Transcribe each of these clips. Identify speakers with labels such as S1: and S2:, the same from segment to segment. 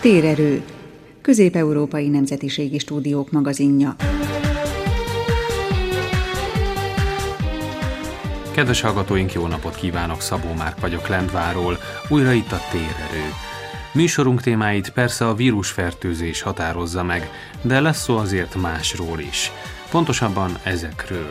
S1: Térerő, Közép-Európai Nemzetiségi Stúdiók magazinja.
S2: Kedves hallgatóink, jó napot kívánok! Szabó Márk vagyok Lendváról, újra itt a Térerő. Műsorunk témáit persze a vírusfertőzés határozza meg, de lesz szó azért másról is. Pontosabban ezekről.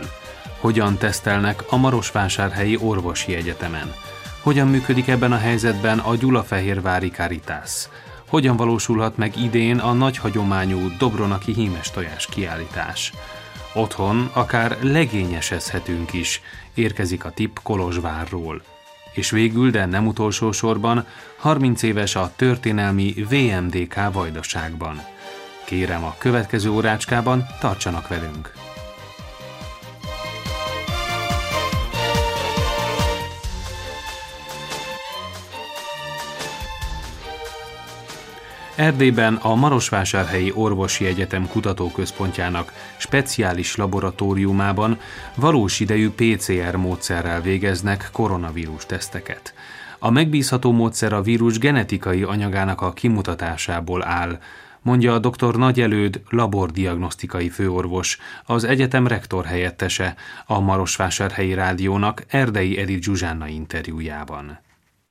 S2: Hogyan tesztelnek a Marosvásárhelyi Orvosi Egyetemen? Hogyan működik ebben a helyzetben a Gyulafehérvári Caritas? Hogyan valósulhat meg idén a nagy hagyományú Dobronaki hímes tojás kiállítás? Otthon akár legényesezhetünk is, érkezik a tip Kolozsvárról. És végül, de nem utolsó sorban, 30 éves a történelmi VMDK vajdaságban. Kérem a következő órácskában tartsanak velünk! Erdélyben a Marosvásárhelyi Orvosi Egyetem Kutatóközpontjának speciális laboratóriumában valós idejű PCR módszerrel végeznek koronavírus teszteket. A megbízható módszer a vírus genetikai anyagának a kimutatásából áll, mondja a dr. Nagyelőd labordiagnosztikai főorvos, az egyetem rektor helyettese, a Marosvásárhelyi Rádiónak Erdei Edith Zsuzsánna interjújában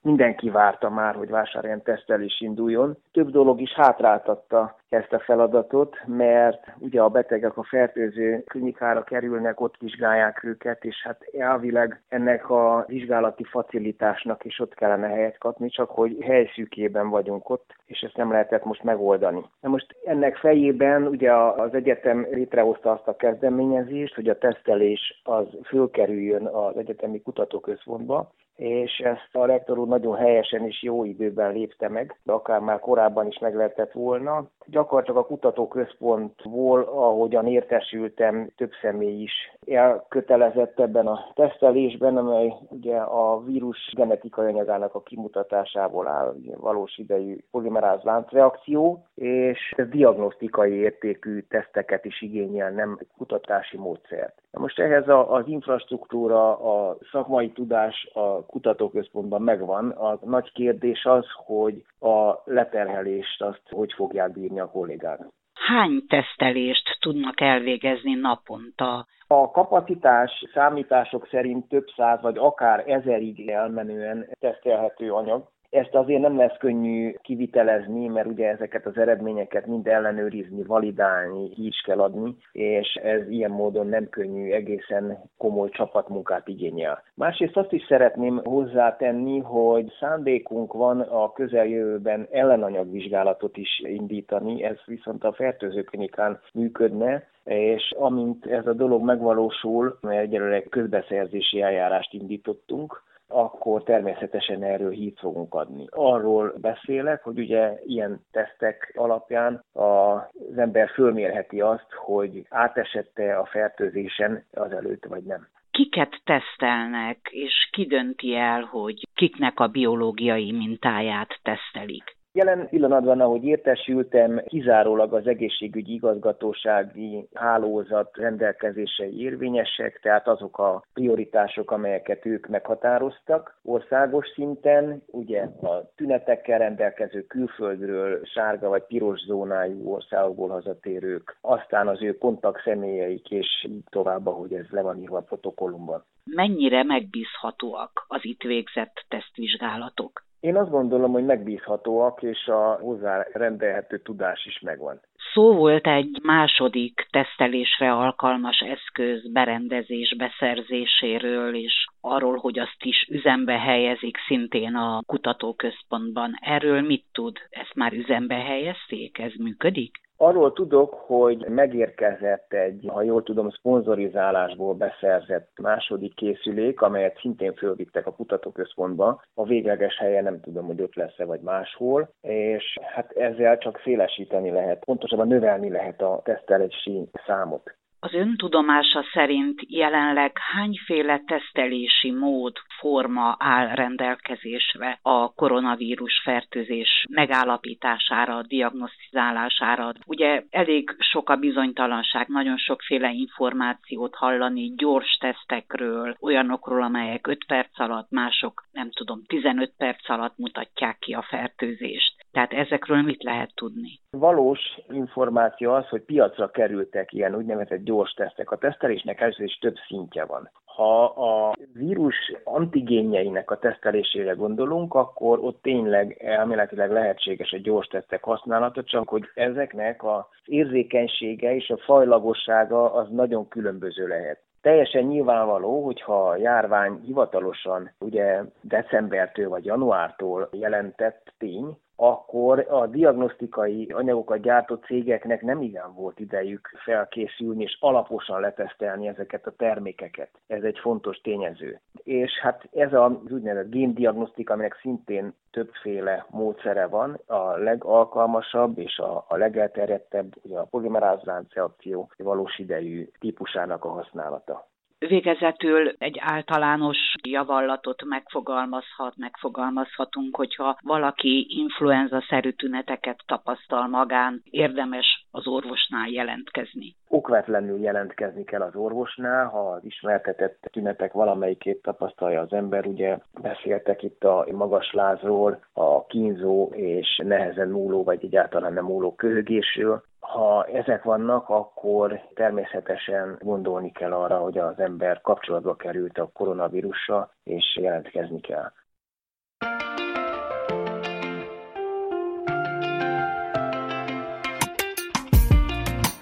S3: mindenki várta már, hogy vásárhelyen tesztelés induljon. Több dolog is hátráltatta ezt a feladatot, mert ugye a betegek a fertőző klinikára kerülnek, ott vizsgálják őket, és hát elvileg ennek a vizsgálati facilitásnak is ott kellene helyet kapni, csak hogy helyszűkében vagyunk ott, és ezt nem lehetett most megoldani. Na most ennek fejében ugye az egyetem létrehozta azt a kezdeményezést, hogy a tesztelés az fölkerüljön az egyetemi kutatóközpontba, és ezt a rektor úr nagyon helyesen és jó időben lépte meg, de akár már korábban is meg lehetett volna. Gyakorlatilag a kutatóközpontból, ahogyan értesültem, több személy is elkötelezett ebben a tesztelésben, amely ugye a vírus genetikai anyagának a kimutatásából áll, valós idejű polimeráz láncreakció, és diagnosztikai értékű teszteket is igényel, nem kutatási módszert. Most ehhez az infrastruktúra, a szakmai tudás a kutatóközpontban megvan. A nagy kérdés az, hogy a leterhelést azt hogy fogják bírni a kollégák.
S4: Hány tesztelést tudnak elvégezni naponta?
S3: A kapacitás számítások szerint több száz vagy akár ezerig elmenően tesztelhető anyag. Ezt azért nem lesz könnyű kivitelezni, mert ugye ezeket az eredményeket mind ellenőrizni, validálni, is kell adni, és ez ilyen módon nem könnyű, egészen komoly csapatmunkát igényel. Másrészt azt is szeretném hozzátenni, hogy szándékunk van a közeljövőben ellenanyagvizsgálatot is indítani, ez viszont a fertőzőklinikán működne, és amint ez a dolog megvalósul, egyelőre közbeszerzési eljárást indítottunk, akkor természetesen erről hírt fogunk adni. Arról beszélek, hogy ugye ilyen tesztek alapján az ember fölmérheti azt, hogy átesette a fertőzésen azelőtt, vagy nem
S4: kiket tesztelnek, és ki dönti el, hogy kiknek a biológiai mintáját tesztelik?
S3: Jelen pillanatban, ahogy értesültem, kizárólag az egészségügyi igazgatósági hálózat rendelkezései érvényesek, tehát azok a prioritások, amelyeket ők meghatároztak országos szinten, ugye a tünetekkel rendelkező külföldről sárga vagy piros zónájú országokból hazatérők, aztán az ő kontakt személyeik, és így tovább, ahogy ez le van írva a protokollumban.
S4: Mennyire megbízhatóak az itt végzett tesztvizsgálatok?
S3: Én azt gondolom, hogy megbízhatóak, és a hozzá rendelhető tudás is megvan.
S4: Szó volt egy második tesztelésre alkalmas eszköz berendezés beszerzéséről, és arról, hogy azt is üzembe helyezik szintén a kutatóközpontban. Erről mit tud? Ezt már üzembe helyezték? Ez működik?
S3: Arról tudok, hogy megérkezett egy, ha jól tudom, szponzorizálásból beszerzett második készülék, amelyet szintén fölvittek a kutatóközpontba. A végleges helye nem tudom, hogy ott lesz-e vagy máshol, és hát ezzel csak szélesíteni lehet, pontosabban növelni lehet a tesztelési számot.
S4: Az öntudomása szerint jelenleg hányféle tesztelési mód, forma áll rendelkezésre a koronavírus fertőzés megállapítására, diagnosztizálására? Ugye elég sok a bizonytalanság, nagyon sokféle információt hallani gyors tesztekről, olyanokról, amelyek 5 perc alatt, mások nem tudom, 15 perc alatt mutatják ki a fertőzést. Tehát ezekről mit lehet tudni?
S3: Valós információ az, hogy piacra kerültek ilyen úgynevezett gyors tesztek. A tesztelésnek először is több szintje van. Ha a vírus antigénjeinek a tesztelésére gondolunk, akkor ott tényleg elméletileg lehetséges a gyors tesztek használata, csak hogy ezeknek az érzékenysége és a fajlagossága az nagyon különböző lehet. Teljesen nyilvánvaló, hogyha a járvány hivatalosan ugye decembertől vagy januártól jelentett tény, akkor a diagnosztikai anyagokat gyártó cégeknek nem igen volt idejük felkészülni és alaposan letesztelni ezeket a termékeket. Ez egy fontos tényező. És hát ez az úgynevezett géndiagnosztika, aminek szintén többféle módszere van, a legalkalmasabb és a, a legelterjedtebb ugye a polimerázlánc reakció valós idejű típusának a használata.
S4: Végezetül egy általános javallatot megfogalmazhat, megfogalmazhatunk, hogyha valaki influenza-szerű tüneteket tapasztal magán, érdemes az orvosnál jelentkezni.
S3: Okvetlenül jelentkezni kell az orvosnál, ha az ismertetett tünetek valamelyikét tapasztalja az ember. Ugye beszéltek itt a magas lázról, a kínzó és nehezen múló, vagy egyáltalán nem múló köhögésről. Ha ezek vannak, akkor természetesen gondolni kell arra, hogy az ember kapcsolatba került a koronavírussal, és jelentkezni kell.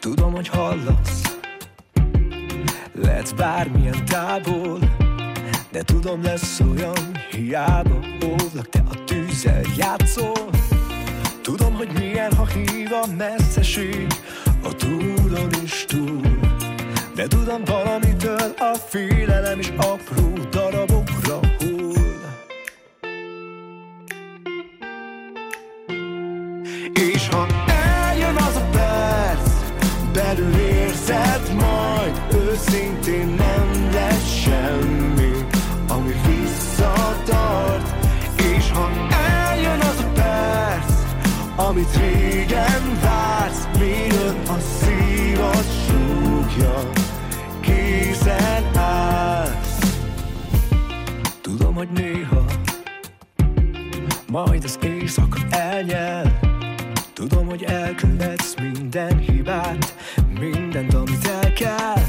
S5: Tudom, hogy hallasz Lehetsz bármilyen távol De tudom lesz olyan Hiába óvlak, te a tűzzel játszol Tudom, hogy milyen, ha hív a messzeség. A túlon is túl. De tudom valamitől a félelem is apró darabokra hull És ha eljön az a perc Belül érzed majd Őszintén nem lesz semmi amit régen vársz, mielőtt a szívad súgja, készen állsz. Tudom, hogy néha majd az éjszaka elnyel, Tudom, hogy elkövetsz minden hibát, mindent, amit el kell.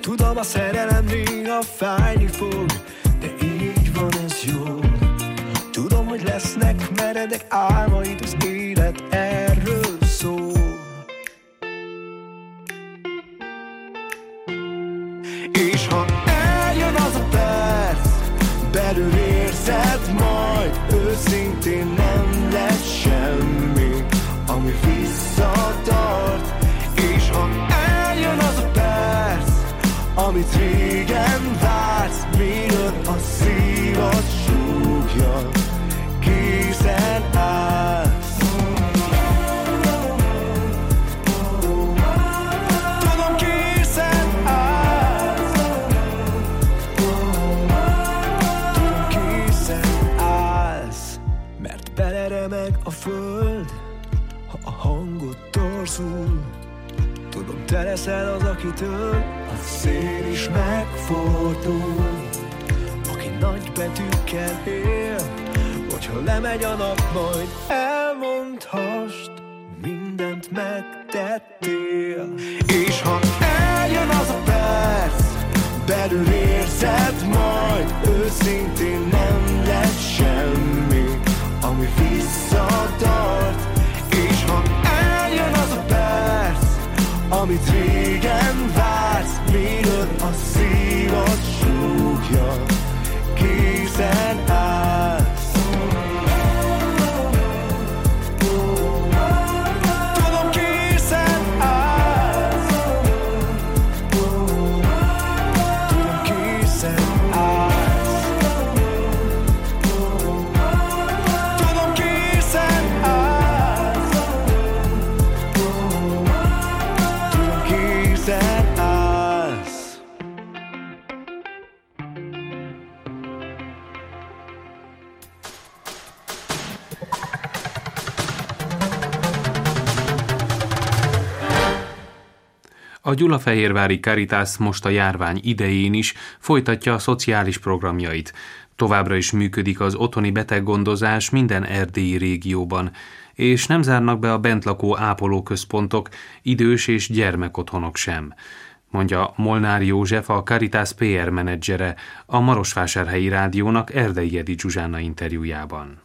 S5: Tudom, a szerelem néha fájni fog, de így van ez jó. Tudom, hogy lesznek meredek álmaid És ha eljön az a perc Belül érzed majd Őszintén nem lesz semmi Ami visszatart. És ha eljön az a perc Amit régen te leszel az, akitől A szél is megfordul? Aki nagy betűkkel él Hogyha lemegy a nap, majd elmondhast Mindent megtettél. És ha eljön az a perc Belül érzed majd Őszintén nem Amit régen vársz Mielőtt a szívad súgja
S2: A Gyulafehérvári Caritas most a járvány idején is folytatja a szociális programjait. Továbbra is működik az otthoni beteggondozás minden erdélyi régióban, és nem zárnak be a bentlakó ápolóközpontok, idős és gyermekotthonok sem mondja Molnár József, a Caritas PR menedzsere, a Marosvásárhelyi Rádiónak Erdei Edi Zsuzsána interjújában.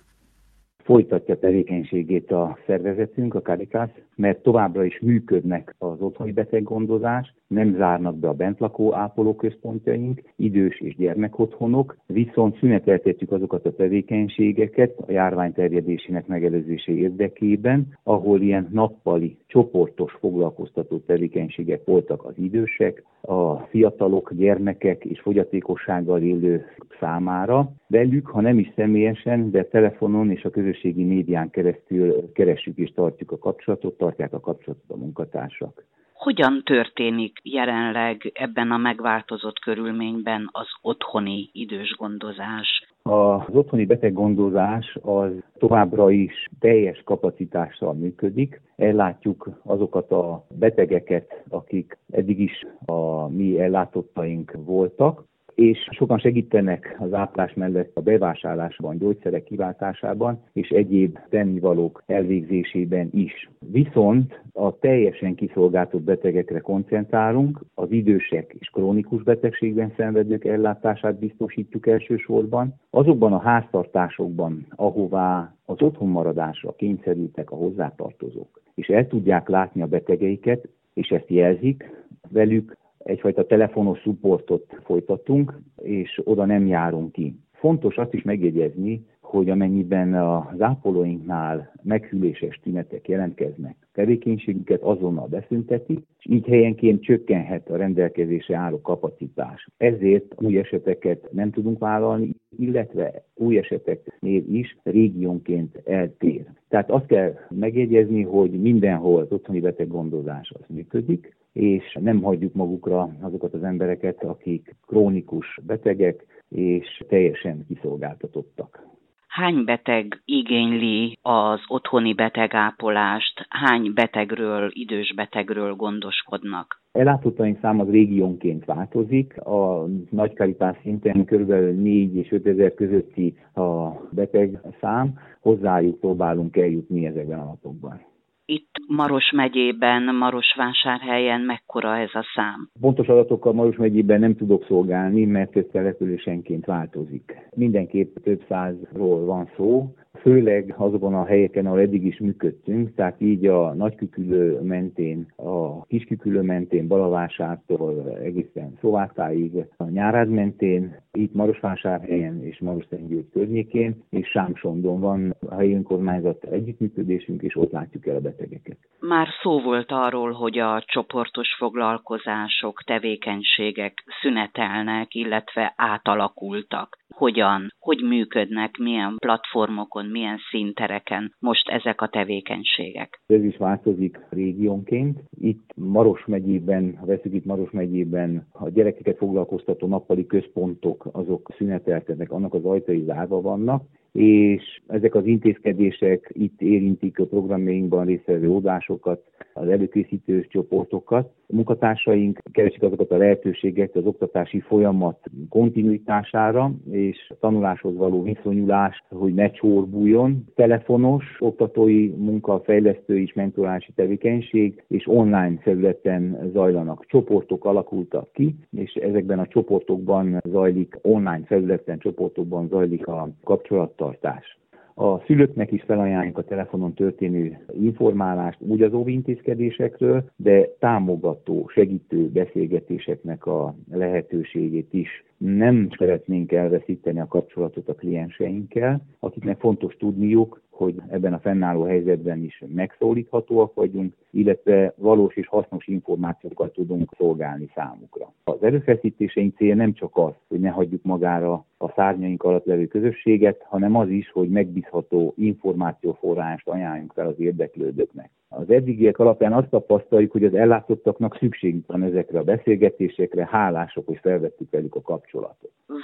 S6: Folytatja tevékenységét a szervezetünk, a Caritas, mert továbbra is működnek az otthoni beteggondozás, nem zárnak be a bentlakó ápolóközpontjaink, idős és gyermekotthonok, viszont szüneteltetjük azokat a tevékenységeket a járvány terjedésének megelőzése érdekében, ahol ilyen nappali, csoportos foglalkoztató tevékenységek voltak az idősek, a fiatalok, gyermekek és fogyatékossággal élő számára. Velük, ha nem is személyesen, de telefonon és a közösségi médián keresztül keressük és tartjuk a kapcsolatot, tartják a kapcsolatot a munkatársak.
S4: Hogyan történik jelenleg ebben a megváltozott körülményben az otthoni idős gondozás?
S6: Az otthoni beteggondozás az továbbra is teljes kapacitással működik. Ellátjuk azokat a betegeket, akik eddig is a mi ellátottaink voltak, és sokan segítenek az áplás mellett a bevásárlásban, gyógyszerek kiváltásában és egyéb tennivalók elvégzésében is. Viszont a teljesen kiszolgáltott betegekre koncentrálunk, az idősek és krónikus betegségben szenvedők ellátását biztosítjuk elsősorban. Azokban a háztartásokban, ahová az otthonmaradásra kényszerültek a hozzátartozók, és el tudják látni a betegeiket, és ezt jelzik, velük egyfajta telefonos supportot folytatunk, és oda nem járunk ki. Fontos azt is megjegyezni, hogy amennyiben az ápolóinknál meghűléses tünetek jelentkeznek, tevékenységüket azonnal beszüntetik, és így helyenként csökkenhet a rendelkezésre álló kapacitás. Ezért új eseteket nem tudunk vállalni, illetve új eseteknél is régiónként eltér. Tehát azt kell megjegyezni, hogy mindenhol az otthoni beteggondozás az működik, és nem hagyjuk magukra azokat az embereket, akik krónikus betegek és teljesen kiszolgáltatottak.
S4: Hány beteg igényli az otthoni betegápolást? Hány betegről, idős betegről gondoskodnak?
S6: Ellátottaink szám az régiónként változik. A nagykaritás szinten kb. 4 és 5 ezer közötti a beteg szám. Hozzájuk próbálunk eljutni ezekben a napokban
S4: itt Maros megyében, Marosvásárhelyen mekkora ez a szám?
S6: Pontos adatokkal Maros megyében nem tudok szolgálni, mert ez településenként változik. Mindenképp több százról van szó, főleg azokon a helyeken, ahol eddig is működtünk, tehát így a Nagykükülő mentén, a Kiskükülő mentén, Balavásártól egészen Szovátáig, a Nyárád mentén, itt Marosvásárhelyen és Marosszentgyőgy környékén, és Sámsondon van a helyi önkormányzat együttműködésünk, és ott látjuk el a betegeket.
S4: Már szó volt arról, hogy a csoportos foglalkozások, tevékenységek szünetelnek, illetve átalakultak. Hogyan, hogy működnek, milyen platformokon, milyen színtereken most ezek a tevékenységek?
S6: Ez is változik régiónként. Itt Maros megyében, ha veszük itt Maros megyében, a gyerekeket foglalkoztató nappali központok, azok szünetelkednek, annak az ajtai zárva vannak, és ezek az intézkedések itt érintik a programjainkban részvevő ódásokat, az előkészítő csoportokat. A munkatársaink keresik azokat a lehetőségeket az oktatási folyamat kontinuitására és a tanuláshoz való viszonyulás, hogy ne csorbuljon. Telefonos oktatói munka, fejlesztő és mentorási tevékenység, és online felületen zajlanak csoportok, alakultak ki, és ezekben a csoportokban zajlik, online felületen csoportokban zajlik a kapcsolattartás. A szülőknek is felajánljuk a telefonon történő informálást úgy az óvintézkedésekről, de támogató, segítő beszélgetéseknek a lehetőségét is. Nem szeretnénk elveszíteni a kapcsolatot a klienseinkkel, akiknek fontos tudniuk, hogy ebben a fennálló helyzetben is megszólíthatóak vagyunk, illetve valós és hasznos információkat tudunk szolgálni számukra. Az erőfeszítéseink célja nem csak az, hogy ne hagyjuk magára a szárnyaink alatt levő közösséget, hanem az is, hogy megbízható információforrást ajánljunk fel az érdeklődőknek. Az eddigiek alapján azt tapasztaljuk, hogy az ellátottaknak szükségük van ezekre a beszélgetésekre, hálások, hogy felvettük velük a kapcsolatot.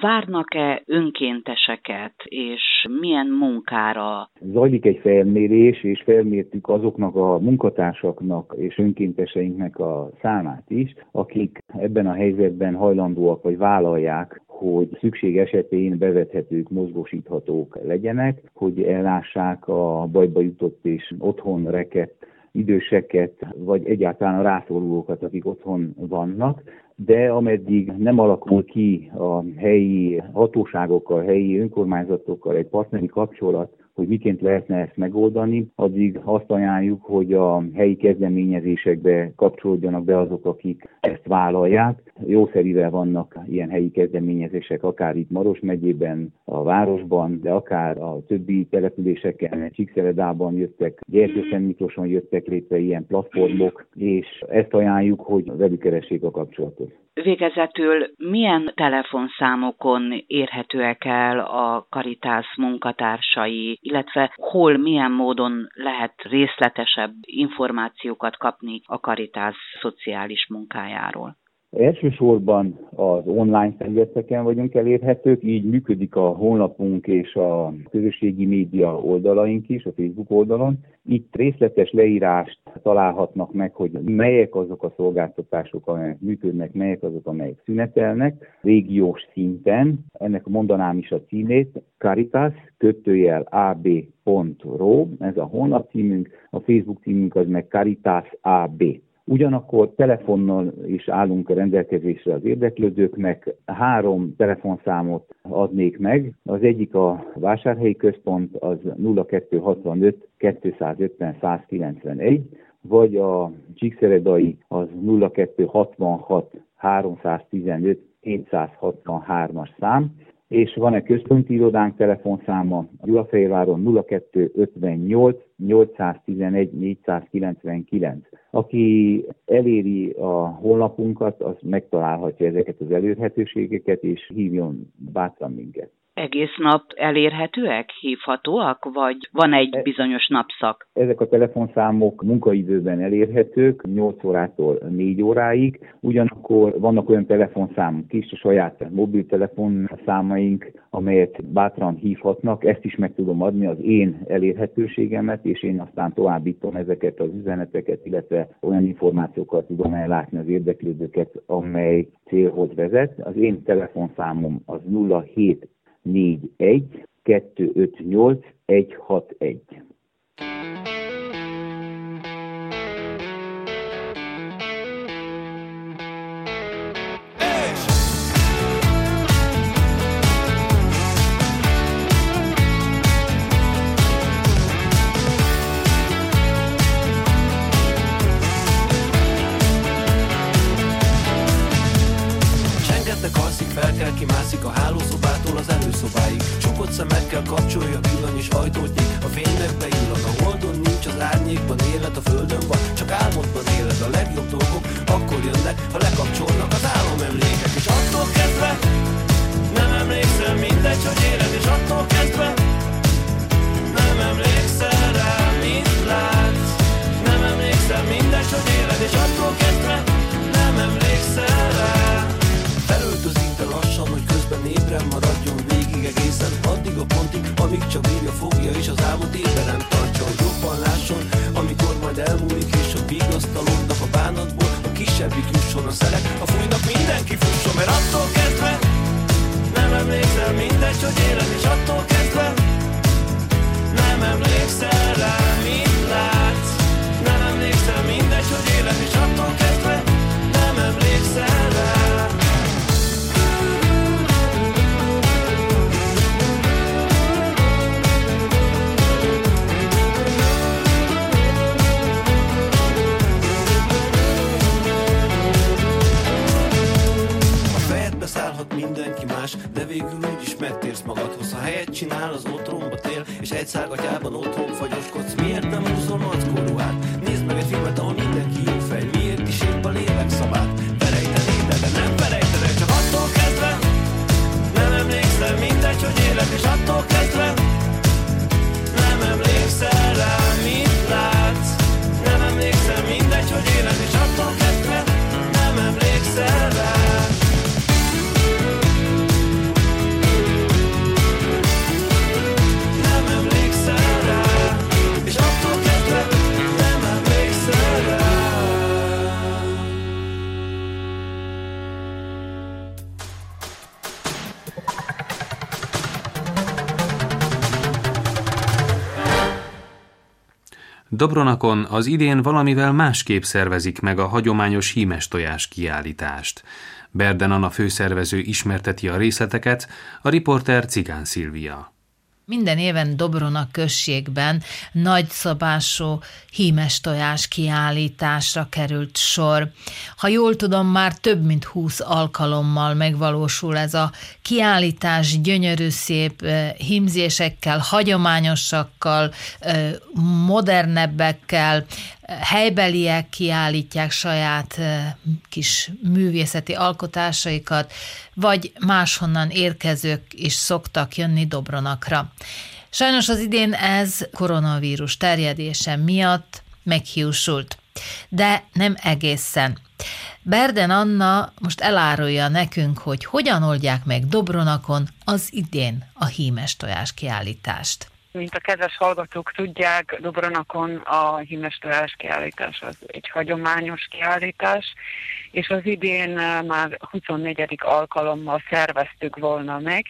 S4: Várnak-e önkénteseket, és milyen munkára?
S6: Zajlik egy felmérés, és felmértük azoknak a munkatársaknak és önkénteseinknek a számát is, akik ebben a helyzetben hajlandóak vagy vállalják, hogy szükség esetén bevethetők, mozgósíthatók legyenek, hogy ellássák a bajba jutott és otthon rekett időseket, vagy egyáltalán a rászorulókat, akik otthon vannak, de ameddig nem alakul ki a helyi hatóságokkal, helyi önkormányzatokkal egy partneri kapcsolat, hogy miként lehetne ezt megoldani, addig azt ajánljuk, hogy a helyi kezdeményezésekbe kapcsolódjanak be azok, akik ezt vállalják. Jószerivel vannak ilyen helyi kezdeményezések, akár itt Maros megyében, a városban, de akár a többi településeken, Csíkszeredában jöttek, Gyergyőszent Miklóson jöttek létre ilyen platformok, és ezt ajánljuk, hogy velük keressék a kapcsolatot.
S4: Végezetül milyen telefonszámokon érhetőek el a Karitász munkatársai, illetve hol, milyen módon lehet részletesebb információkat kapni a Karitász szociális munkájáról?
S6: Elsősorban az online felületeken vagyunk elérhetők, így működik a honlapunk és a közösségi média oldalaink is, a Facebook oldalon. Itt részletes leírást találhatnak meg, hogy melyek azok a szolgáltatások, amelyek működnek, melyek azok, amelyek szünetelnek, régiós szinten. Ennek mondanám is a címét, Caritas, kötőjel ab.ro, ez a honlap címünk, a Facebook címünk az meg Caritas AB. Ugyanakkor telefonnal is állunk a rendelkezésre az érdeklődőknek. Három telefonszámot adnék meg. Az egyik a vásárhelyi központ, az 0265 250 191, vagy a Csíkszeredai az 0266 315 763-as szám, és van egy központi irodánk telefonszáma Gyulafehérváron 0258 811 499. Aki eléri a honlapunkat, az megtalálhatja ezeket az elérhetőségeket, és hívjon bátran minket
S4: egész nap elérhetőek, hívhatóak, vagy van egy e- bizonyos napszak?
S6: Ezek a telefonszámok munkaidőben elérhetők, 8 órától 4 óráig, ugyanakkor vannak olyan telefonszámok is, a saját mobiltelefon számaink, amelyet bátran hívhatnak, ezt is meg tudom adni, az én elérhetőségemet, és én aztán továbbítom ezeket az üzeneteket, illetve olyan információkat tudom ellátni az érdeklődőket, amely célhoz vezet. Az én telefonszámom az 07 41 258 161.
S2: Dobronakon az idén valamivel másképp szervezik meg a hagyományos hímes tojás kiállítást. Berden Anna főszervező ismerteti a részleteket, a riporter Cigán Szilvia.
S7: Minden éven Dobrona községben nagyszabású hímes tojás kiállításra került sor. Ha jól tudom, már több mint 20 alkalommal megvalósul ez a kiállítás gyönyörű szép hímzésekkel, hagyományosakkal, modernebbekkel, helybeliek kiállítják saját kis művészeti alkotásaikat, vagy máshonnan érkezők is szoktak jönni Dobronakra. Sajnos az idén ez koronavírus terjedése miatt meghiúsult, de nem egészen. Berden Anna most elárulja nekünk, hogy hogyan oldják meg Dobronakon az idén a hímes tojás kiállítást.
S8: Mint a kedves hallgatók tudják, Dobronakon a hímes tojás kiállítás az egy hagyományos kiállítás, és az idén eh, már 24. alkalommal szerveztük volna meg,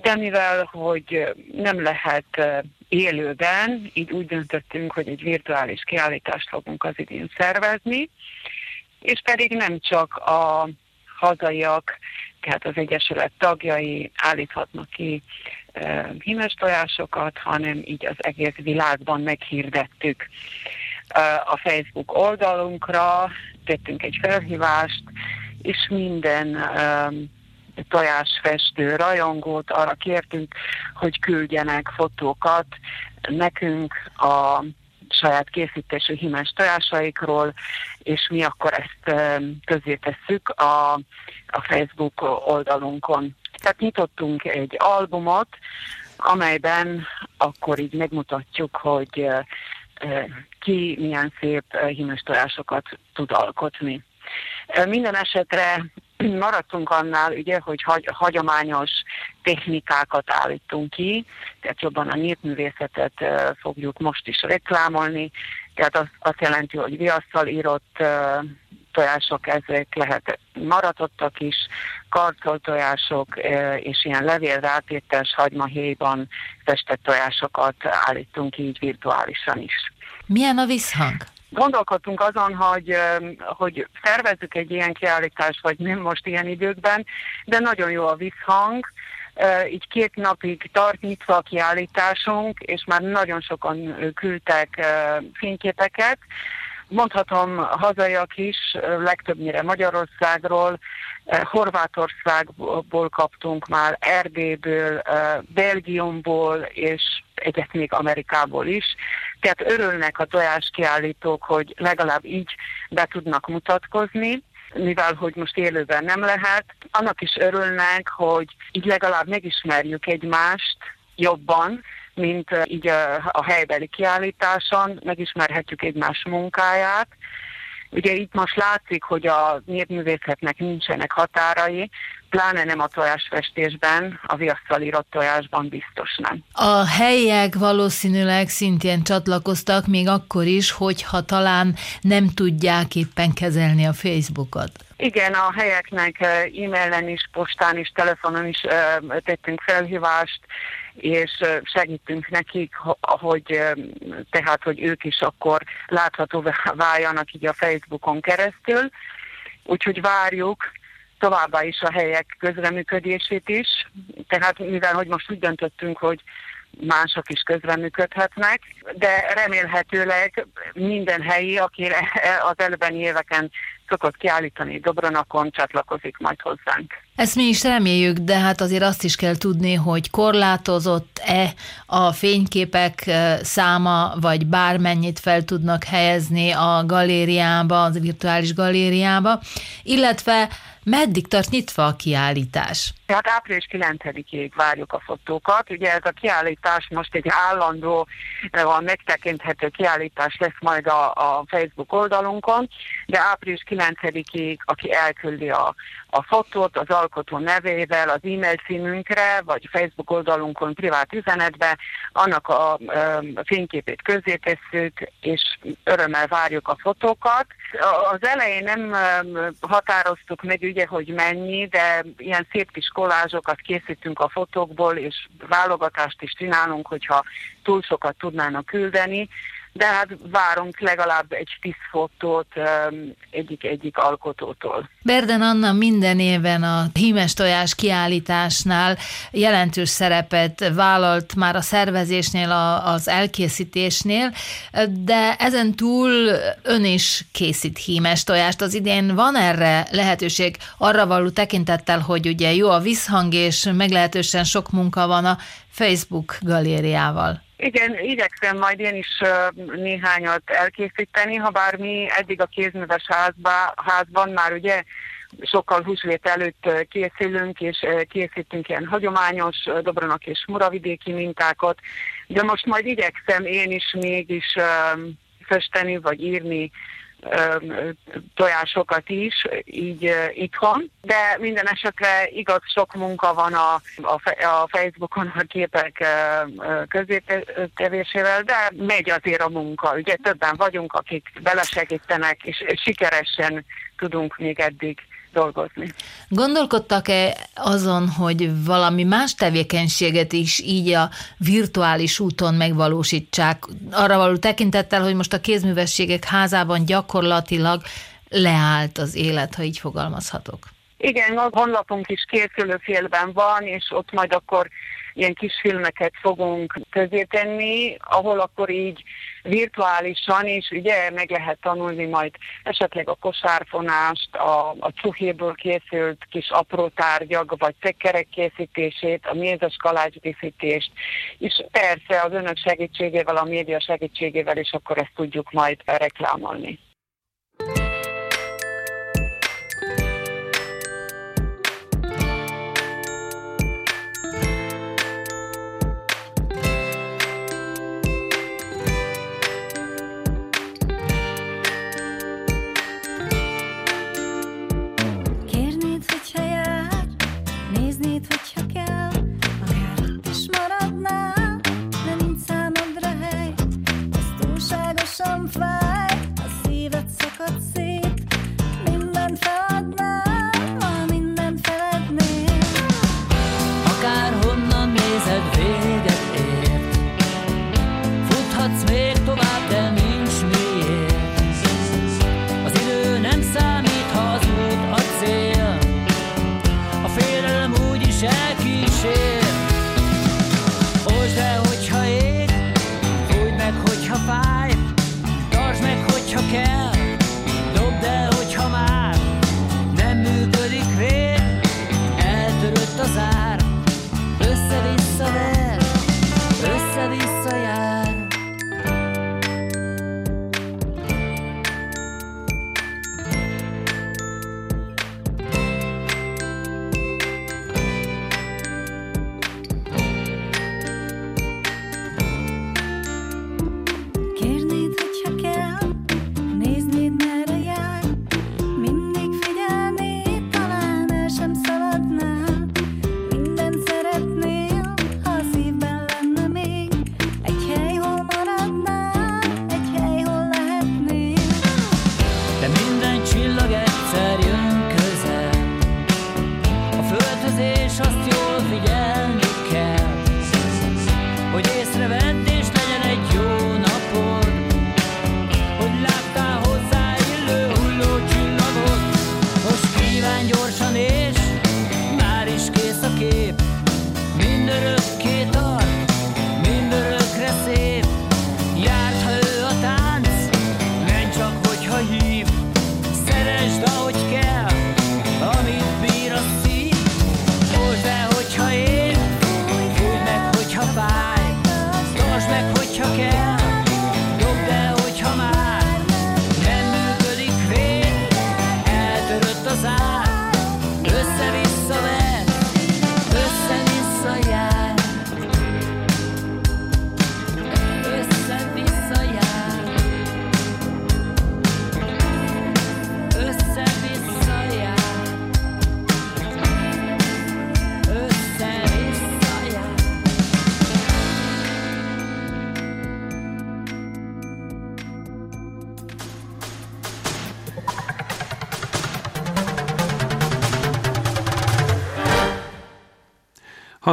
S8: de mivel, hogy nem lehet eh, élőben, így úgy döntöttünk, hogy egy virtuális kiállítást fogunk az idén szervezni, és pedig nem csak a hazaiak, tehát az Egyesület tagjai állíthatnak ki hímes tojásokat, hanem így az egész világban meghirdettük a Facebook oldalunkra, tettünk egy felhívást, és minden tojásfestő rajongót arra kértünk, hogy küldjenek fotókat nekünk a saját készítésű hímes tojásaikról, és mi akkor ezt közé tesszük a, a Facebook oldalunkon. Tehát nyitottunk egy albumot, amelyben akkor így megmutatjuk, hogy ki milyen szép hímes tojásokat tud alkotni. Minden esetre maradtunk annál, ugye, hogy hagy, hagyományos technikákat állítunk ki, tehát jobban a népművészetet fogjuk most is reklámolni, tehát az, azt jelenti, hogy viasszal írott tojások, ezek lehet maratottak is, tojások és ilyen levélrátétes hagymahéjban festett tojásokat állítunk így virtuálisan is.
S7: Milyen a visszhang?
S8: Gondolkodtunk azon, hogy, hogy szervezzük egy ilyen kiállítást, vagy nem most ilyen időkben, de nagyon jó a visszhang, így két napig tart nyitva a kiállításunk, és már nagyon sokan küldtek fényképeket, mondhatom hazaiak is, legtöbbnyire Magyarországról, Horvátországból kaptunk már, Erdélyből, Belgiumból, és egyet még Amerikából is. Tehát örülnek a tojáskiállítók, hogy legalább így be tudnak mutatkozni mivel hogy most élőben nem lehet, annak is örülnek, hogy így legalább megismerjük egymást jobban, mint így a, a helybeli kiállításon, megismerhetjük egymás munkáját. Ugye itt most látszik, hogy a népművészetnek nincsenek határai, pláne nem a tojásfestésben, a viasszal írott tojásban biztos nem.
S7: A helyiek valószínűleg szintén csatlakoztak, még akkor is, hogyha talán nem tudják éppen kezelni a Facebookot.
S8: Igen, a helyeknek e-mailen is, postán is, telefonon is tettünk felhívást, és segítünk nekik, hogy tehát, hogy ők is akkor láthatóvá váljanak így a Facebookon keresztül. Úgyhogy várjuk továbbá is a helyek közreműködését is. Tehát mivel, hogy most úgy döntöttünk, hogy mások is közreműködhetnek, de remélhetőleg minden helyi, aki az előbbi éveken szokott kiállítani Dobronakon, csatlakozik majd hozzánk.
S7: Ezt mi is reméljük, de hát azért azt is kell tudni, hogy korlátozott-e a fényképek száma, vagy bármennyit fel tudnak helyezni a galériába, az virtuális galériába, illetve meddig tart nyitva a kiállítás?
S8: Tehát április 9-ig várjuk a fotókat. Ugye ez a kiállítás most egy állandó, a megtekinthető kiállítás lesz majd a, a Facebook oldalunkon, de április 9-ig, aki elküldi a, a fotót az alkotó nevével az e-mail címünkre, vagy Facebook oldalunkon privát üzenetbe, annak a, fényképét közzétesszük, és örömmel várjuk a fotókat. Az elején nem határoztuk meg ugye, hogy mennyi, de ilyen szép kis kollázsokat készítünk a fotókból, és válogatást is csinálunk, hogyha túl sokat tudnának küldeni, de hát várunk legalább egy tíz fotót egyik-egyik alkotótól.
S7: Berden Anna minden éven a hímes tojás kiállításnál jelentős szerepet vállalt már a szervezésnél, az elkészítésnél, de ezen túl ön is készít hímes tojást. Az idén van erre lehetőség arra való tekintettel, hogy ugye jó a visszhang, és meglehetősen sok munka van a Facebook galériával.
S8: Igen, igyekszem majd én is néhányat elkészíteni, ha bár mi eddig a kézműves házba, házban már ugye sokkal húsvét előtt készülünk, és készítünk ilyen hagyományos dobronak és muravidéki mintákat, de most majd igyekszem én is mégis festeni, vagy írni tojásokat is, így itthon, de minden esetre igaz sok munka van a, a, a Facebookon a képek közétevésével, de megy azért a munka. Ugye többen vagyunk, akik belesegítenek, és sikeresen tudunk még eddig dolgozni.
S7: Gondolkodtak-e azon, hogy valami más tevékenységet is így a virtuális úton megvalósítsák, arra való tekintettel, hogy most a kézművességek házában gyakorlatilag leállt az élet, ha így fogalmazhatok?
S8: Igen, a honlapunk is készülőfélben van, és ott majd akkor ilyen kis filmeket fogunk közé tenni, ahol akkor így virtuálisan is ugye meg lehet tanulni majd esetleg a kosárfonást, a, a csuhéből készült kis apró tárgyak, vagy tekerek készítését, a mézes kalács díszítést, és persze az önök segítségével, a média segítségével is akkor ezt tudjuk majd reklámolni.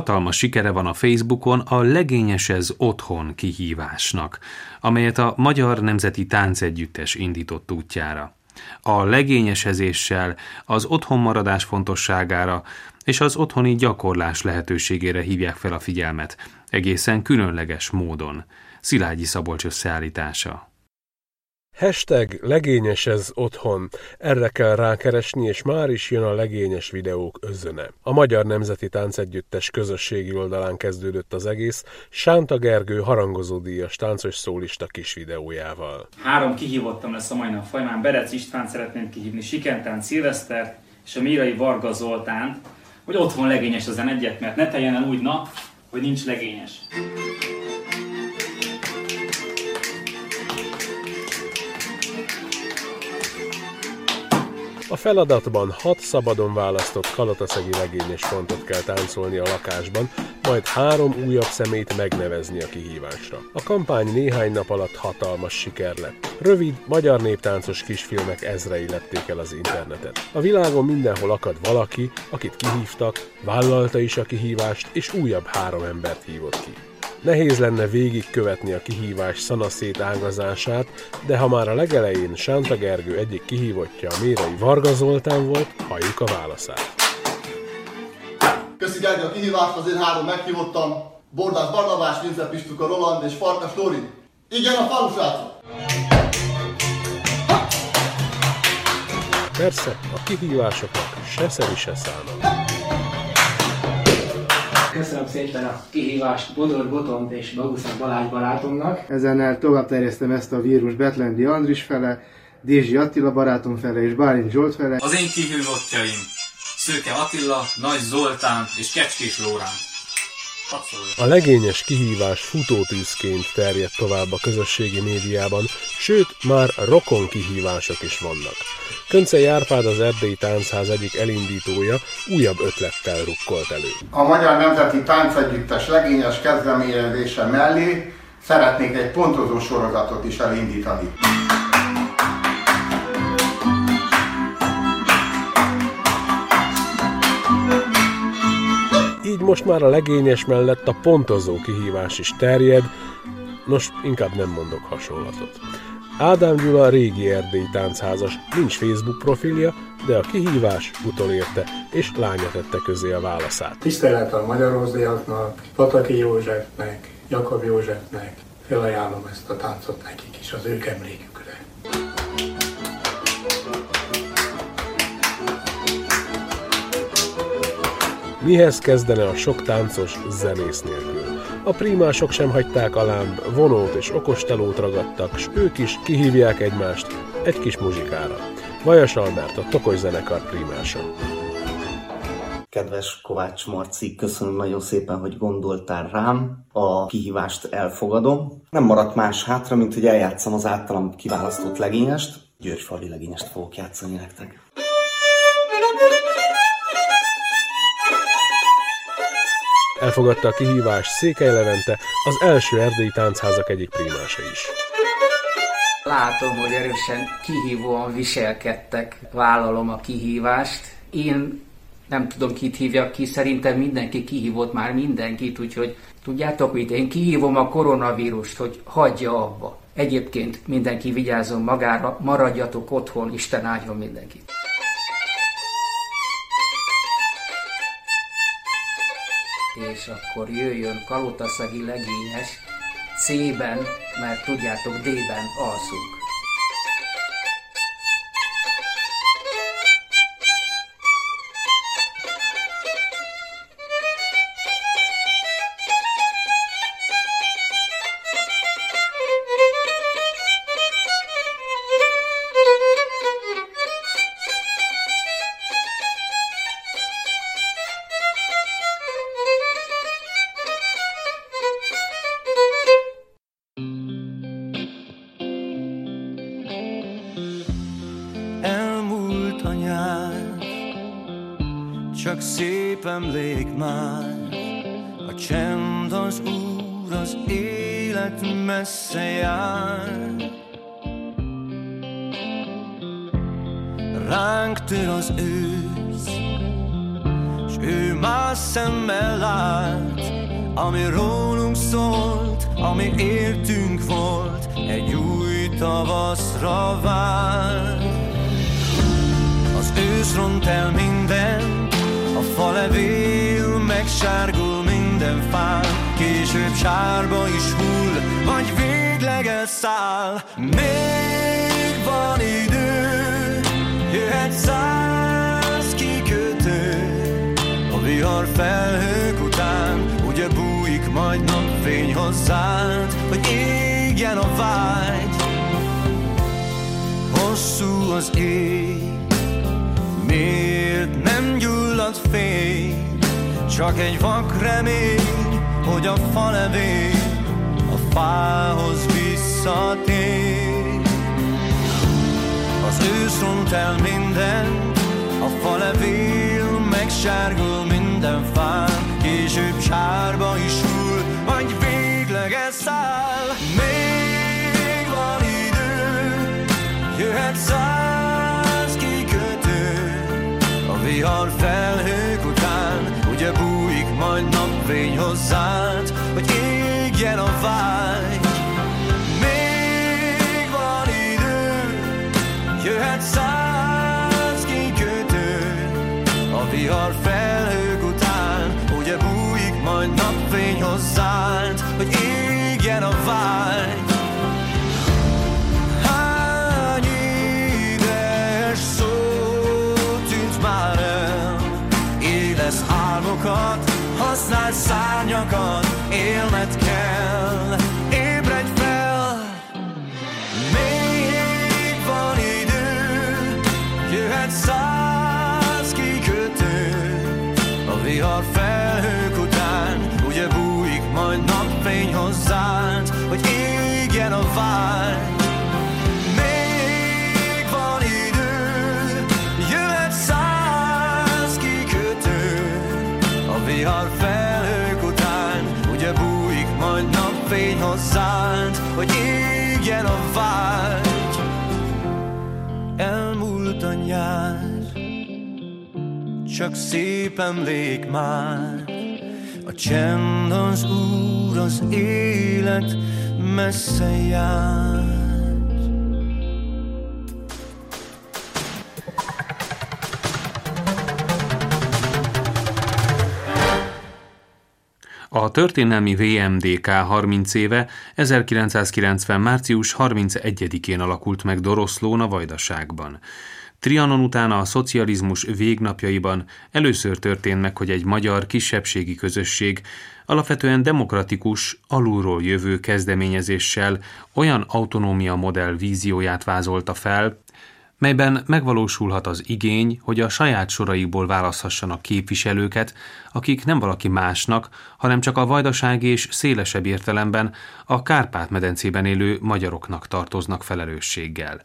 S2: Hatalmas sikere van a Facebookon a Legényes ez otthon kihívásnak, amelyet a Magyar Nemzeti Táncegyüttes indított útjára. A legényesezéssel, az otthonmaradás fontosságára és az otthoni gyakorlás lehetőségére hívják fel a figyelmet, egészen különleges módon. Szilágyi Szabolcs összeállítása.
S9: Hashtag legényes ez otthon. Erre kell rákeresni, és már is jön a legényes videók özöne. A Magyar Nemzeti Táncegyüttes közösségi oldalán kezdődött az egész, Sánta Gergő harangozódíjas táncos szólista kis videójával.
S10: Három kihívottam lesz a mai nap folyamán. Berec István szeretném kihívni, Sikentán Szilvesztert és a Mírai Varga Zoltánt, hogy otthon legényes ezen egyet, mert ne teljen el úgy nap, hogy nincs legényes.
S9: A feladatban hat szabadon választott kalataszegi legényes fontot kell táncolni a lakásban, majd három újabb szemét megnevezni a kihívásra. A kampány néhány nap alatt hatalmas siker lett. Rövid, magyar néptáncos kisfilmek ezrei lették el az internetet. A világon mindenhol akad valaki, akit kihívtak, vállalta is a kihívást, és újabb három embert hívott ki. Nehéz lenne végigkövetni a kihívás szanaszét ágazását, de ha már a legelején Sánta Gergő egyik kihívottja a Mérai Varga Zoltán volt, halljuk a válaszát.
S11: Köszi Gergő a kihívást, az én három meghívottam. Bordás Barnabás, Vince Pistuka Roland és Farkas Lóri. Igen, a falu
S9: Persze, a kihívásoknak se szeri se száma.
S12: Köszönöm szépen a kihívást Bodor Botont és Baguszak Balázs barátomnak.
S13: Ezennel tovább terjesztem ezt a vírus Betlendi Andris fele, Dézsi Attila barátom fele és Bálint Zsolt fele.
S14: Az én kihívottjaim Szőke Attila, Nagy Zoltán és Kecskés Lórán.
S9: A legényes kihívás futótűzként terjed tovább a közösségi médiában, sőt, már rokon kihívások is vannak. Köncei Árpád az Erdélyi Táncház egyik elindítója újabb ötlettel rukkolt elő.
S15: A Magyar Nemzeti Táncegyüttes legényes kezdeményezése mellé szeretnék egy pontozó sorozatot is elindítani.
S9: Most már a legényes mellett a pontozó kihívás is terjed, nos, inkább nem mondok hasonlatot. Ádám Gyula régi erdélyi táncházas, nincs Facebook profilja, de a kihívás utolérte, és lánya tette közé a válaszát.
S16: Tisztelet a magyarózdiaknak, Pataki Józsefnek, Jakab Józsefnek, felajánlom ezt a táncot nekik is, az ők emlékükre.
S9: Mihez kezdene a sok táncos zenész nélkül? A prímások sem hagyták alám, vonót és okostelót ragadtak, s ők is kihívják egymást egy kis muzsikára. Vajas Albert, a Tokos zenekar prímása.
S17: Kedves Kovács Marci, köszönöm nagyon szépen, hogy gondoltál rám. A kihívást elfogadom. Nem maradt más hátra, mint hogy eljátszam az általam kiválasztott legényest. Györgyfalvi legényest fogok játszani nektek.
S9: Elfogadta a kihívást Székely Levente, az első erdélyi táncházak egyik primása is.
S18: Látom, hogy erősen kihívóan viselkedtek, vállalom a kihívást. Én nem tudom, kit hívjak ki, szerintem mindenki kihívott már mindenkit, úgyhogy tudjátok mit, én kihívom a koronavírust, hogy hagyja abba. Egyébként mindenki vigyázzon magára, maradjatok otthon, Isten áldjon mindenkit. És akkor jöjjön Kalotaszegi legényes C-ben, mert tudjátok D-ben alszunk.
S5: Ránk tör az ősz, s
S19: ő más szemmel lát, ami rólunk szólt, ami értünk volt, egy új tavaszra vár. Az ősz ront el minden, a falevél megsárgul minden fán, később sárba is hull, vagy végleg elszáll. Még van idő, jöhet száz kikötő, a vihar felhők után, ugye bújik majd napfény hozzád, hogy égjen a vágy. Hosszú az ég, miért nem gyullad fény, csak egy vak remény, hogy a falevél a fához visszatér. Az ősz ront el minden, a falevél megsárgul minden fán, később sárba is hull, vagy végleg elszáll. Még van idő, jöhet száz kikötő, a vihar felhők után, ugye bújik majd napfény hozzád, hogy égjen a vágy. Még van idő, jöhet száz kikötő, a vihar felhők után, ugye bújik majd napfény hozzád, hogy égjen a vágy. Használj szárnyakat, élned kell, ébredj fel, még van idő, jöhet száz kikötő, a vihar felhők után, ugye bújik majd napfény hozzád, hogy égjen a vágy. Csak szép emlék már, a csend az úr, az élet messze jár.
S2: A történelmi VMDK 30 éve 1990. március 31-én alakult meg Doroszlón a Vajdaságban. Trianon után a szocializmus végnapjaiban először történt meg, hogy egy magyar kisebbségi közösség alapvetően demokratikus, alulról jövő kezdeményezéssel olyan autonómia modell vízióját vázolta fel, melyben megvalósulhat az igény, hogy a saját soraikból választhassanak képviselőket, akik nem valaki másnak, hanem csak a vajdaság és szélesebb értelemben a Kárpát-medencében élő magyaroknak tartoznak felelősséggel.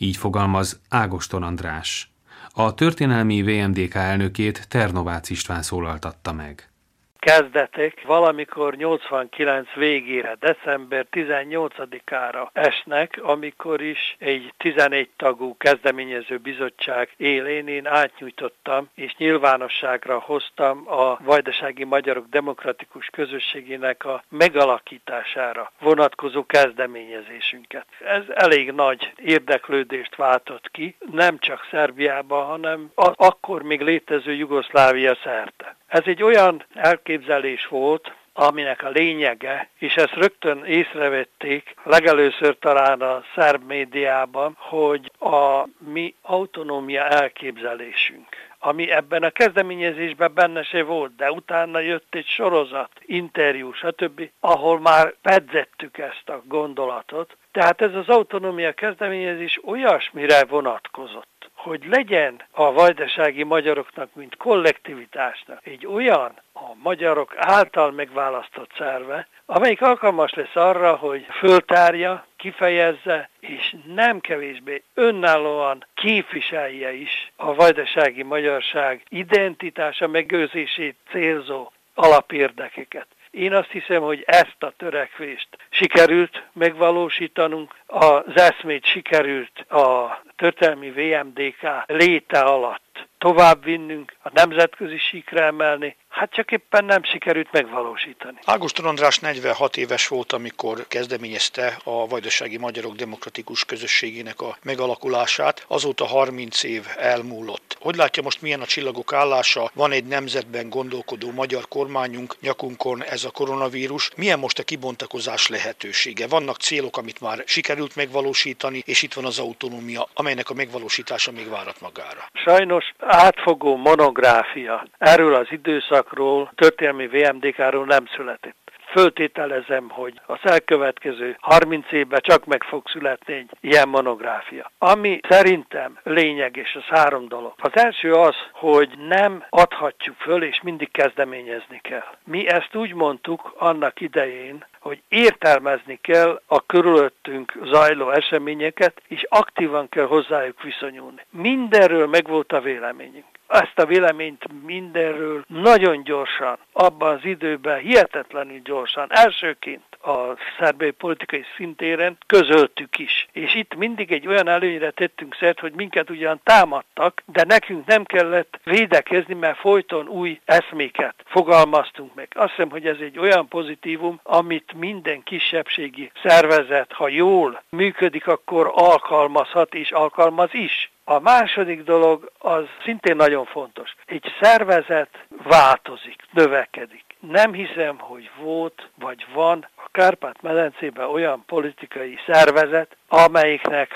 S2: Így fogalmaz Ágoston András. A történelmi VMDK elnökét Ternovácz István szólaltatta meg
S20: kezdetek valamikor 89 végére, december 18-ára esnek, amikor is egy 11 tagú kezdeményező bizottság élén én átnyújtottam, és nyilvánosságra hoztam a Vajdasági Magyarok Demokratikus Közösségének a megalakítására vonatkozó kezdeményezésünket. Ez elég nagy érdeklődést váltott ki, nem csak Szerbiában, hanem akkor még létező Jugoszlávia szerte. Ez egy olyan elképzelés volt, aminek a lényege, és ezt rögtön észrevették, legelőször talán a szerb médiában, hogy a mi autonómia elképzelésünk, ami ebben a kezdeményezésben benne se volt, de utána jött egy sorozat, interjú, stb., ahol már pedzettük ezt a gondolatot. Tehát ez az autonómia kezdeményezés olyasmire vonatkozott, hogy legyen a vajdasági magyaroknak, mint kollektivitásnak egy olyan a magyarok által megválasztott szerve, amelyik alkalmas lesz arra, hogy föltárja, kifejezze, és nem kevésbé önállóan képviselje is a vajdasági magyarság identitása megőrzését célzó alapérdekeket. Én azt hiszem, hogy ezt a törekvést sikerült megvalósítanunk, az eszmét sikerült a történelmi VMDK léte alatt tovább vinnünk, a nemzetközi síkra emelni, hát csak éppen nem sikerült megvalósítani.
S21: Ágoston András 46 éves volt, amikor kezdeményezte a Vajdasági Magyarok Demokratikus Közösségének a megalakulását. Azóta 30 év elmúlott. Hogy látja most milyen a csillagok állása? Van egy nemzetben gondolkodó magyar kormányunk, nyakunkon ez a koronavírus. Milyen most a kibontakozás lehetősége? Vannak célok, amit már sikerült megvalósítani, és itt van az autonómia, amelynek a megvalósítása még várat magára.
S20: Sajnos átfogó monográfia erről az időszakról, történelmi VMDK-ról nem született föltételezem, hogy az elkövetkező 30 évben csak meg fog születni egy ilyen monográfia. Ami szerintem lényeges, az három dolog. Az első az, hogy nem adhatjuk föl, és mindig kezdeményezni kell. Mi ezt úgy mondtuk annak idején, hogy értelmezni kell a körülöttünk zajló eseményeket, és aktívan kell hozzájuk viszonyulni. Mindenről megvolt a véleményünk ezt a véleményt mindenről nagyon gyorsan, abban az időben hihetetlenül gyorsan, elsőként a szerbiai politikai szintéren közöltük is. És itt mindig egy olyan előnyre tettünk szert, hogy minket ugyan támadtak, de nekünk nem kellett védekezni, mert folyton új eszméket fogalmaztunk meg. Azt hiszem, hogy ez egy olyan pozitívum, amit minden kisebbségi szervezet, ha jól működik, akkor alkalmazhat és alkalmaz is. A második dolog az szintén nagyon fontos. Egy szervezet változik, növekedik. Nem hiszem, hogy volt vagy van a Kárpát-medencében olyan politikai szervezet, amelyiknek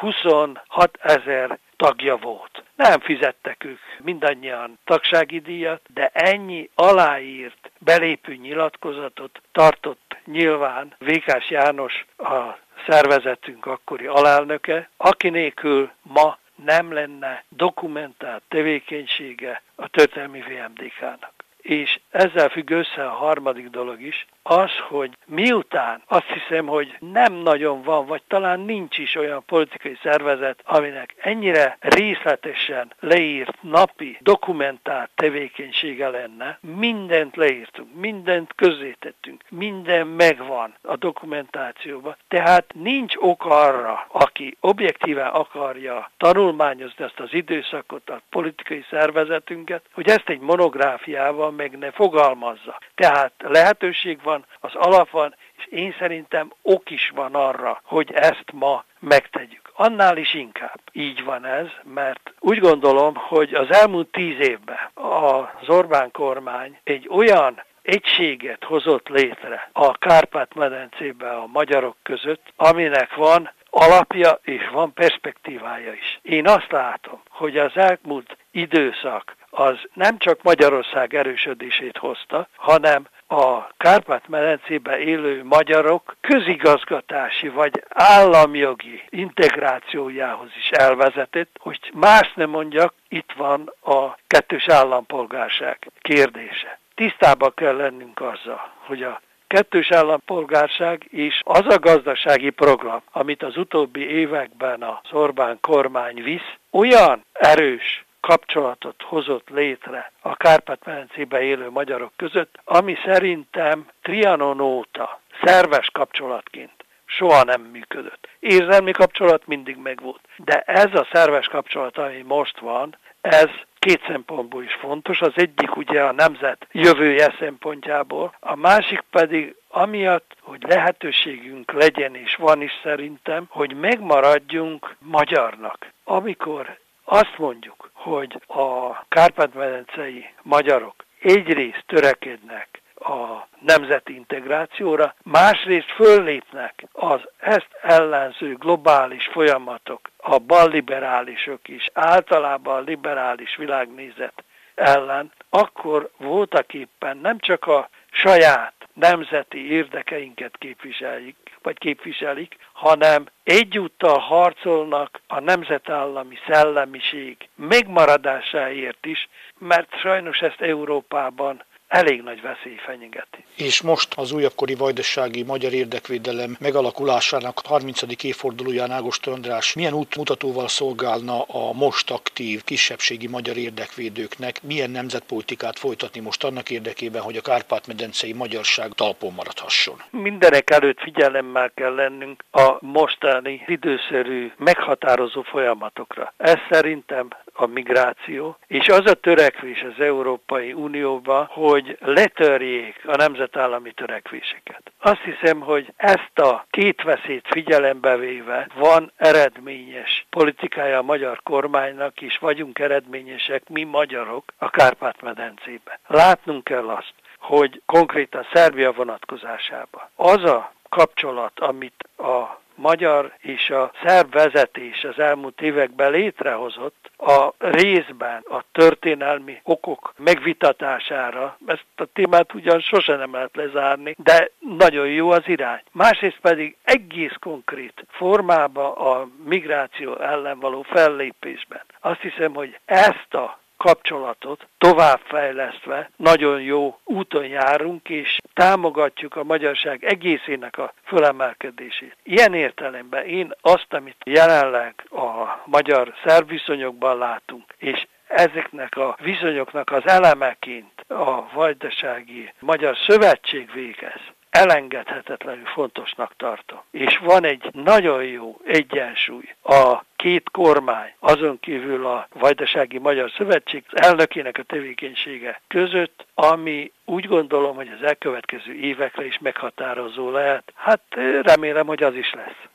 S20: 26 ezer tagja volt. Nem fizettek ők mindannyian tagsági díjat, de ennyi aláírt belépő nyilatkozatot tartott nyilván Vékás János a szervezetünk akkori alelnöke, aki nélkül ma nem lenne dokumentált tevékenysége a történelmi VMDK-nak. És ezzel függ össze a harmadik dolog is, az, hogy miután azt hiszem, hogy nem nagyon van, vagy talán nincs is olyan politikai szervezet, aminek ennyire részletesen leírt napi, dokumentált tevékenysége lenne, mindent leírtunk, mindent közzétettünk, minden megvan a dokumentációban. Tehát nincs ok arra, aki objektíven akarja tanulmányozni ezt az időszakot, a politikai szervezetünket, hogy ezt egy monográfiával meg ne fogalmazza. Tehát lehetőség van, az alap van, és én szerintem ok is van arra, hogy ezt ma megtegyük. Annál is inkább így van ez, mert úgy gondolom, hogy az elmúlt tíz évben az Orbán kormány egy olyan egységet hozott létre a Kárpát-medencében a magyarok között, aminek van alapja és van perspektívája is. Én azt látom, hogy az elmúlt időszak az nem csak Magyarország erősödését hozta, hanem a Kárpát-medencében élő magyarok közigazgatási vagy államjogi integrációjához is elvezetett, hogy más nem mondjak, itt van a kettős állampolgárság kérdése. Tisztába kell lennünk azzal, hogy a kettős állampolgárság és az a gazdasági program, amit az utóbbi években az Orbán kormány visz, olyan erős kapcsolatot hozott létre a Kárpát-medencében élő magyarok között, ami szerintem Trianon óta szerves kapcsolatként soha nem működött. Érzelmi kapcsolat mindig megvolt. De ez a szerves kapcsolat, ami most van, ez két szempontból is fontos. Az egyik ugye a nemzet jövője szempontjából, a másik pedig amiatt, hogy lehetőségünk legyen és van is szerintem, hogy megmaradjunk magyarnak. Amikor azt mondjuk, hogy a Kárpát-medencei magyarok egyrészt törekednek a nemzeti integrációra, másrészt föllépnek az ezt ellenző globális folyamatok, a balliberálisok is, általában a liberális világnézet ellen, akkor voltak éppen nem csak a saját nemzeti érdekeinket képviselik, vagy képviselik, hanem egyúttal harcolnak a nemzetállami szellemiség megmaradásáért is, mert sajnos ezt Európában elég nagy veszély fenyegeti.
S21: És most az újabbkori vajdasági magyar érdekvédelem megalakulásának 30. évfordulóján Ágost András milyen útmutatóval szolgálna a most aktív kisebbségi magyar érdekvédőknek, milyen nemzetpolitikát folytatni most annak érdekében, hogy a Kárpát-medencei magyarság talpon maradhasson?
S20: Mindenek előtt figyelemmel kell lennünk a mostani időszerű meghatározó folyamatokra. Ez szerintem a migráció, és az a törekvés az Európai Unióba, hogy letörjék a nemzetállami törekvéseket. Azt hiszem, hogy ezt a két veszélyt figyelembe véve van eredményes politikája a magyar kormánynak, és vagyunk eredményesek mi magyarok a Kárpát-medencében. Látnunk kell azt, hogy konkrétan Szerbia vonatkozásában az a kapcsolat, amit a magyar és a szerb vezetés az elmúlt években létrehozott, a részben a történelmi okok megvitatására, ezt a témát ugyan sose nem lehet lezárni, de nagyon jó az irány. Másrészt pedig egész konkrét formába a migráció ellen való fellépésben. Azt hiszem, hogy ezt a kapcsolatot továbbfejlesztve nagyon jó úton járunk, és támogatjuk a magyarság egészének a fölemelkedését. Ilyen értelemben én azt, amit jelenleg a magyar szerviszonyokban látunk, és ezeknek a viszonyoknak az elemeként a Vajdasági Magyar Szövetség végez, elengedhetetlenül fontosnak tartom. És van egy nagyon jó egyensúly a két kormány, azon kívül a Vajdasági Magyar Szövetség elnökének a tevékenysége között, ami úgy gondolom, hogy az elkövetkező évekre is meghatározó lehet. Hát remélem, hogy az is lesz.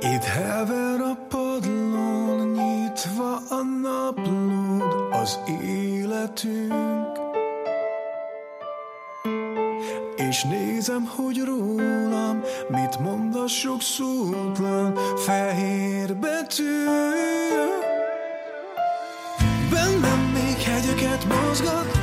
S5: Itt hever a padlón, nyitva a naplód, az életünk és nézem, hogy rólam Mit mond a sok szótlan Fehér betű. Bennem még hegyeket mozgat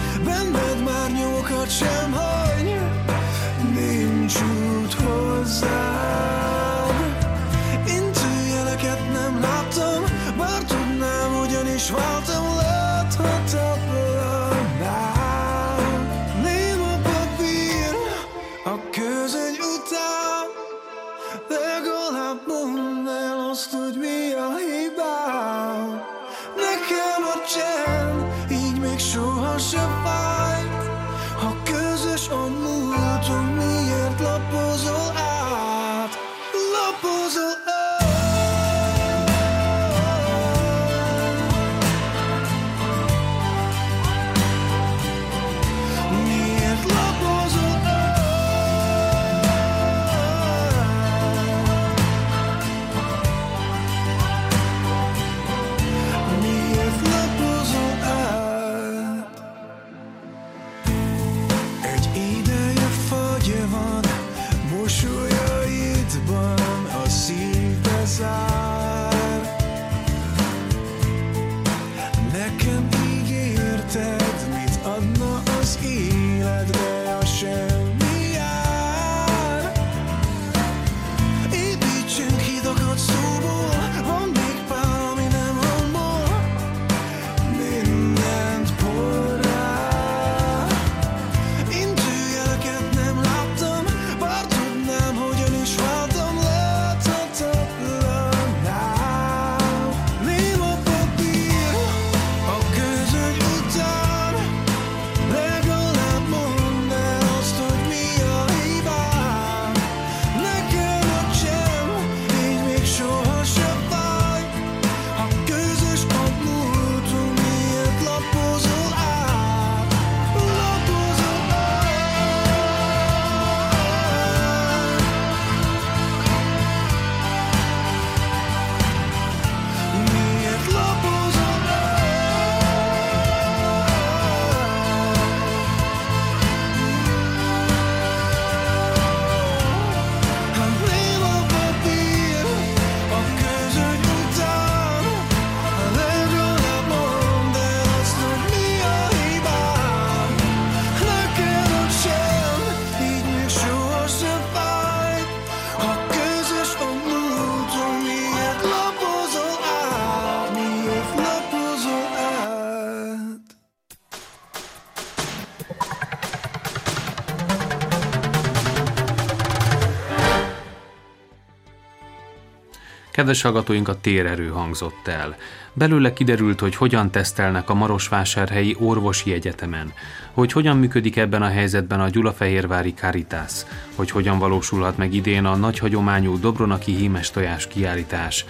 S2: Kedves hallgatóink, a térerő hangzott el. Belőle kiderült, hogy hogyan tesztelnek a Marosvásárhelyi Orvosi Egyetemen, hogy hogyan működik ebben a helyzetben a Gyulafehérvári Caritas, hogy hogyan valósulhat meg idén a nagy hagyományú Dobronaki hímes tojás kiállítás.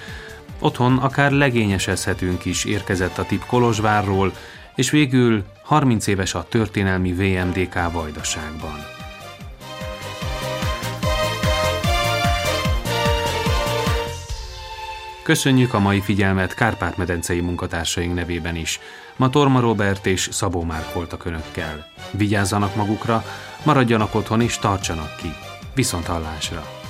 S2: Otthon akár legényesezhetünk is, érkezett a tip Kolozsvárról, és végül 30 éves a történelmi VMDK Vajdaságban. Köszönjük a mai figyelmet Kárpát-medencei munkatársaink nevében is. Ma Torma Robert és Szabó Márk voltak önökkel. Vigyázzanak magukra, maradjanak otthon és tartsanak ki. Viszont hallásra!